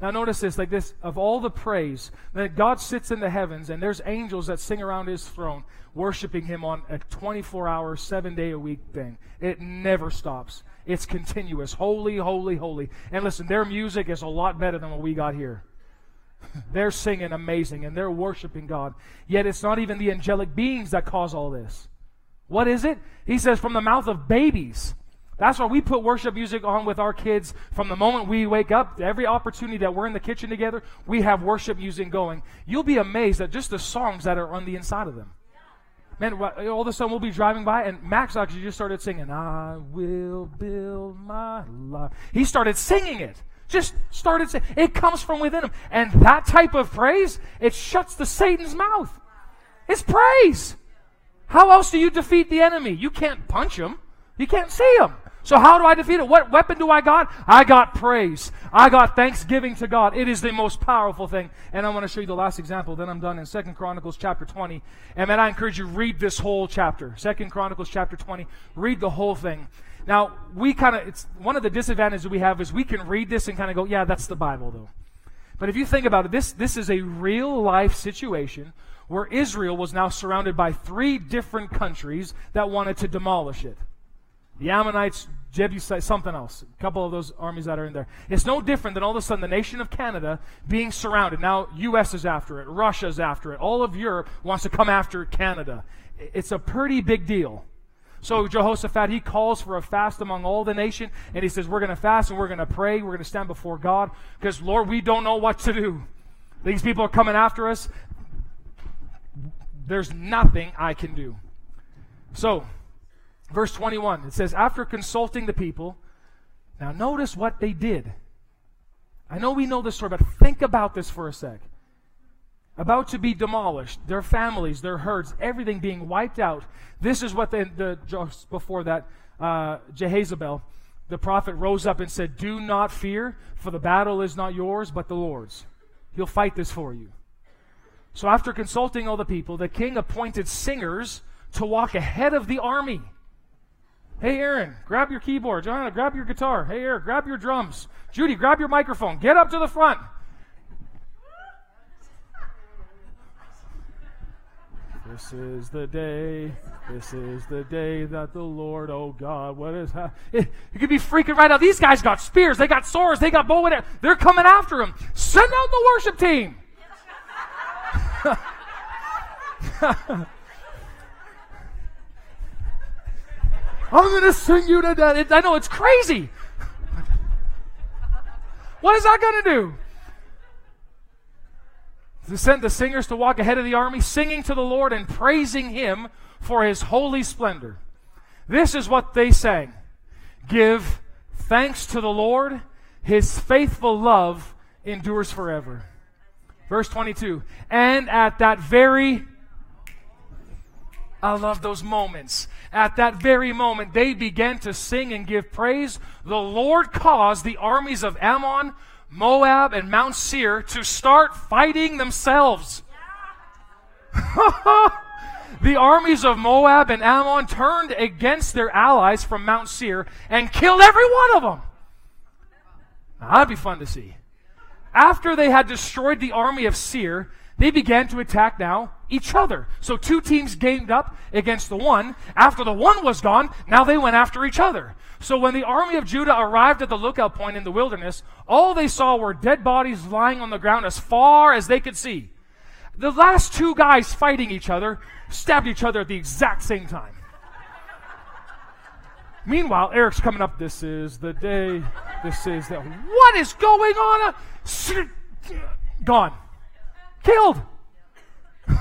S3: Now notice this, like this, of all the praise, that God sits in the heavens and there's angels that sing around his throne, worshiping him on a 24 hour, seven day a week thing. It never stops. It's continuous. Holy, holy, holy. And listen, their music is a lot better than what we got here. they're singing amazing and they're worshiping God. Yet it's not even the angelic beings that cause all this. What is it? He says, from the mouth of babies. That's why we put worship music on with our kids from the moment we wake up. Every opportunity that we're in the kitchen together, we have worship music going. You'll be amazed at just the songs that are on the inside of them. Man, all of a sudden we'll be driving by, and Max actually just started singing, I will build my life. He started singing it. Just started saying it comes from within him. And that type of praise, it shuts the Satan's mouth. It's praise. How else do you defeat the enemy? You can't punch him. You can't see him. So how do I defeat it? What weapon do I got? I got praise. I got thanksgiving to God. It is the most powerful thing. And I want to show you the last example. Then I'm done in Second Chronicles chapter 20. And man, I encourage you read this whole chapter. Second Chronicles chapter 20. Read the whole thing. Now, we kind of, it's one of the disadvantages we have is we can read this and kind of go, yeah, that's the Bible though. But if you think about it, this, this is a real life situation where Israel was now surrounded by three different countries that wanted to demolish it. The Ammonites, Jebusites, something else. A couple of those armies that are in there. It's no different than all of a sudden the nation of Canada being surrounded. Now, U.S. is after it. Russia's after it. All of Europe wants to come after Canada. It's a pretty big deal. So Jehoshaphat, he calls for a fast among all the nation, and he says, We're going to fast and we're going to pray. We're going to stand before God because, Lord, we don't know what to do. These people are coming after us. There's nothing I can do. So, Verse 21, it says, After consulting the people, now notice what they did. I know we know this story, but think about this for a sec. About to be demolished, their families, their herds, everything being wiped out. This is what they, the, just before that, uh, the prophet rose up and said, Do not fear, for the battle is not yours, but the Lord's. He'll fight this for you. So, after consulting all the people, the king appointed singers to walk ahead of the army. Hey, Aaron, grab your keyboard. Joanna, grab your guitar. Hey, Aaron, grab your drums. Judy, grab your microphone. Get up to the front. This is the day. This is the day that the Lord, oh God, what is that? You could be freaking right out. These guys got spears, they got swords, they got bow and arrow. They're coming after him. Send out the worship team. I'm going to sing you to death. It, I know it's crazy. What is that going to do? To send the singers to walk ahead of the army, singing to the Lord and praising Him for His holy splendor. This is what they sang Give thanks to the Lord, His faithful love endures forever. Verse 22 And at that very I love those moments. At that very moment, they began to sing and give praise. The Lord caused the armies of Ammon, Moab, and Mount Seir to start fighting themselves. the armies of Moab and Ammon turned against their allies from Mount Seir and killed every one of them. Now, that'd be fun to see. After they had destroyed the army of Seir, they began to attack now each other. So two teams gamed up against the one. After the one was gone, now they went after each other. So when the army of Judah arrived at the lookout point in the wilderness, all they saw were dead bodies lying on the ground as far as they could see. The last two guys fighting each other stabbed each other at the exact same time. Meanwhile, Eric's coming up. This is the day. This is the. What is going on? Gone. Killed.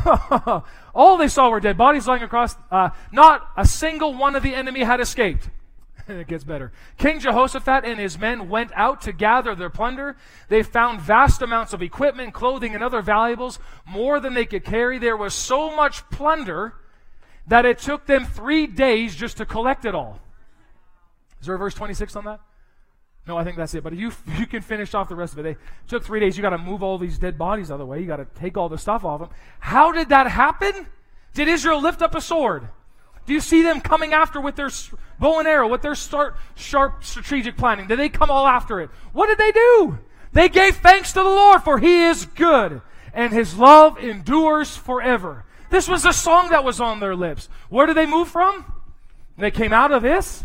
S3: All they saw were dead bodies lying across. Uh, not a single one of the enemy had escaped. it gets better. King Jehoshaphat and his men went out to gather their plunder. They found vast amounts of equipment, clothing, and other valuables, more than they could carry. There was so much plunder that it took them three days just to collect it all. Is there a verse 26 on that? No, I think that's it. But you you can finish off the rest of it. They took three days. You got to move all these dead bodies out of the way. You got to take all the stuff off them. How did that happen? Did Israel lift up a sword? Do you see them coming after with their bow and arrow, with their start, sharp strategic planning? Did they come all after it? What did they do? They gave thanks to the Lord, for He is good, and His love endures forever. This was a song that was on their lips. Where did they move from? They came out of this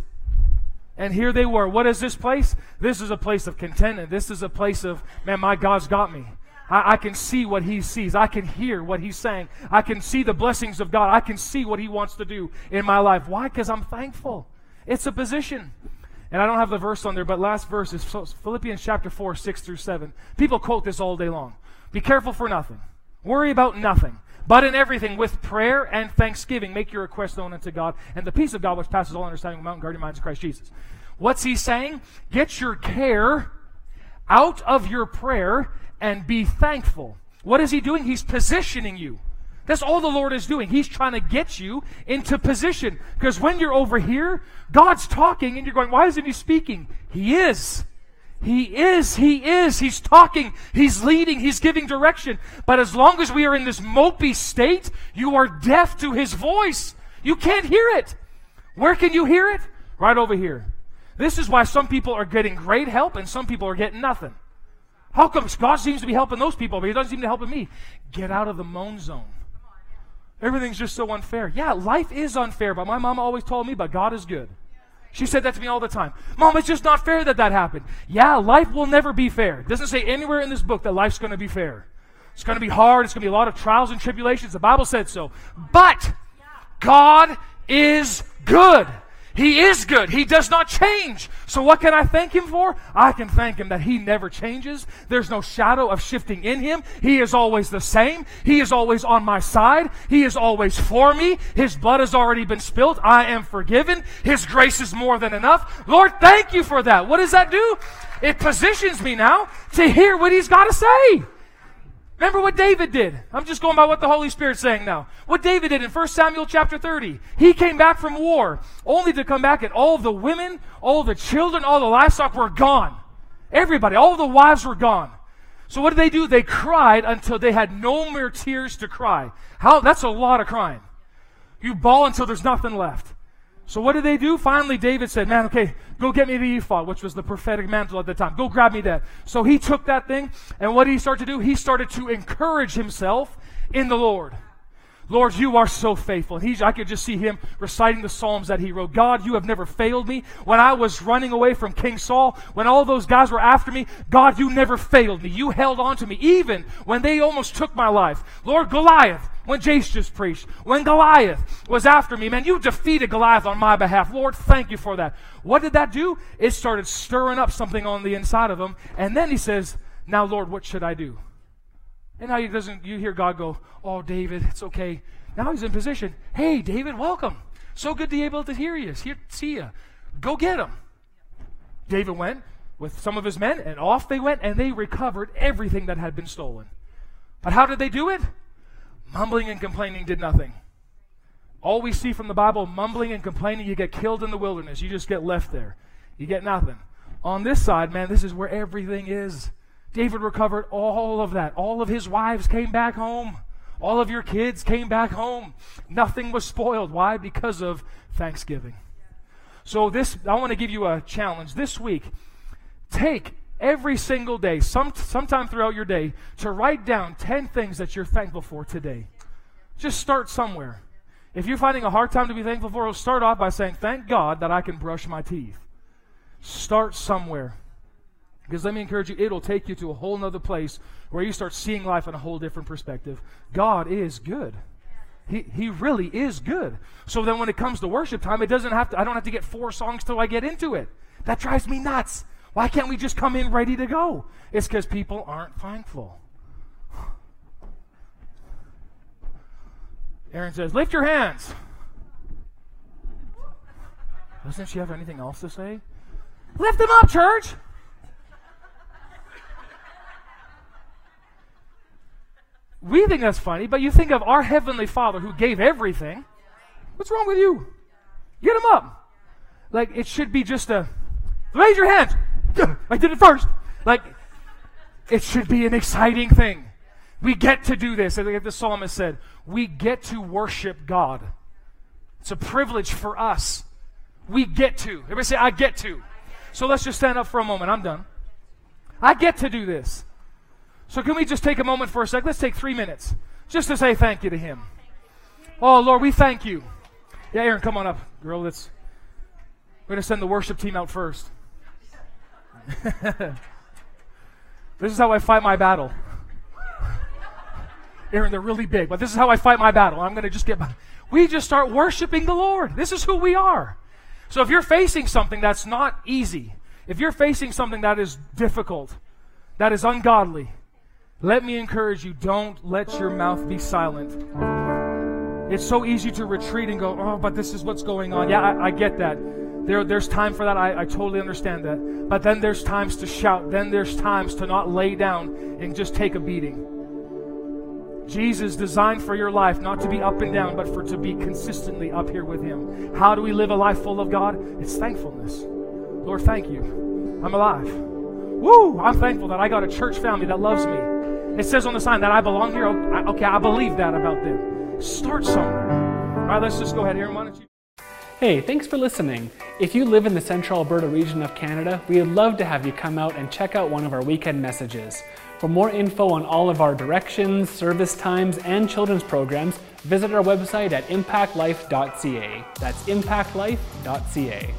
S3: and here they were. What is this place? This is a place of contentment. This is a place of, man, my God's got me. I, I, can see what he sees. I can hear what he's saying. I can see the blessings of God. I can see what he wants to do in my life. Why? Because I'm thankful. It's a position. And I don't have the verse on there, but last verse is Philippians chapter 4, 6 through 7. People quote this all day long. Be careful for nothing. Worry about nothing. But in everything, with prayer and thanksgiving, make your requests known unto God, and the peace of God, which passes all understanding, will mountain guard your minds in Christ Jesus. What's he saying? Get your care out of your prayer and be thankful. What is he doing? He's positioning you. That's all the Lord is doing. He's trying to get you into position. Because when you're over here, God's talking and you're going, why isn't he speaking? He is. He is, He is, He's talking, He's leading, He's giving direction. But as long as we are in this mopey state, you are deaf to His voice. You can't hear it. Where can you hear it? Right over here. This is why some people are getting great help and some people are getting nothing. How come God seems to be helping those people, but He doesn't seem to be helping me? Get out of the moan zone. Everything's just so unfair. Yeah, life is unfair, but my mom always told me, but God is good. She said that to me all the time. Mom, it's just not fair that that happened. Yeah, life will never be fair. It doesn't say anywhere in this book that life's going to be fair. It's going to be hard. It's going to be a lot of trials and tribulations. The Bible said so. But God is good. He is good. He does not change. So what can I thank Him for? I can thank Him that He never changes. There's no shadow of shifting in Him. He is always the same. He is always on my side. He is always for me. His blood has already been spilled. I am forgiven. His grace is more than enough. Lord, thank you for that. What does that do? It positions me now to hear what He's got to say. Remember what David did. I'm just going by what the Holy Spirit's saying now. What David did in 1 Samuel chapter 30. He came back from war only to come back and all the women, all the children, all the livestock were gone. Everybody, all the wives were gone. So what did they do? They cried until they had no more tears to cry. How, that's a lot of crying. You bawl until there's nothing left. So what did they do? Finally, David said, man, okay, go get me the ephod, which was the prophetic mantle at the time. Go grab me that. So he took that thing, and what did he start to do? He started to encourage himself in the Lord. Lord, you are so faithful. I could just see him reciting the Psalms that he wrote. God, you have never failed me. When I was running away from King Saul, when all those guys were after me, God, you never failed me. You held on to me, even when they almost took my life. Lord, Goliath, when Jace just preached, when Goliath was after me, man, you defeated Goliath on my behalf. Lord, thank you for that. What did that do? It started stirring up something on the inside of him. And then he says, Now, Lord, what should I do? And now he doesn't, you hear God go, Oh, David, it's okay. Now he's in position. Hey, David, welcome. So good to be able to hear you, hear, see you. Go get him. David went with some of his men, and off they went, and they recovered everything that had been stolen. But how did they do it? Mumbling and complaining did nothing. All we see from the Bible, mumbling and complaining, you get killed in the wilderness. You just get left there. You get nothing. On this side, man, this is where everything is. David recovered all of that. All of his wives came back home. All of your kids came back home. Nothing was spoiled. Why? Because of Thanksgiving. So this I want to give you a challenge this week. Take every single day, some, sometime throughout your day, to write down 10 things that you're thankful for today. Just start somewhere. If you're finding a hard time to be thankful for, start off by saying, Thank God that I can brush my teeth. Start somewhere. Because let me encourage you, it'll take you to a whole nother place where you start seeing life in a whole different perspective. God is good. He, he really is good. So then when it comes to worship time, it doesn't have to, I don't have to get four songs till I get into it. That drives me nuts. Why can't we just come in ready to go? It's because people aren't thankful. Aaron says, Lift your hands. Doesn't she have anything else to say? Lift them up, church. We think that's funny, but you think of our Heavenly Father who gave everything. What's wrong with you? Get him up. Like, it should be just a raise your hands. I did it first. Like, it should be an exciting thing. We get to do this. I the psalmist said, we get to worship God. It's a privilege for us. We get to. Everybody say, I get to. So let's just stand up for a moment. I'm done. I get to do this. So can we just take a moment for a sec? Let's take three minutes just to say thank you to Him. Oh, Lord, we thank you. Yeah, Aaron, come on up, girl. Let's. We're going to send the worship team out first. this is how I fight my battle. Aaron, they're really big, but this is how I fight my battle. I'm going to just get. My, we just start worshiping the Lord. This is who we are. So if you're facing something that's not easy, if you're facing something that is difficult, that is ungodly, let me encourage you don't let your mouth be silent. It's so easy to retreat and go, oh, but this is what's going on. Yeah, I, I get that. There, there's time for that. I, I totally understand that. But then there's times to shout. Then there's times to not lay down and just take a beating. Jesus designed for your life not to be up and down, but for to be consistently up here with Him. How do we live a life full of God? It's thankfulness. Lord, thank you. I'm alive. Woo! I'm thankful that I got a church family that loves me. It says on the sign that I belong here. Okay, I believe that about them. Start somewhere. All right, let's just go ahead here. Why don't you?
S1: Hey, thanks for listening. If you live in the central Alberta region of Canada, we would love to have you come out and check out one of our weekend messages. For more info on all of our directions, service times, and children's programs, visit our website at impactlife.ca. That's impactlife.ca.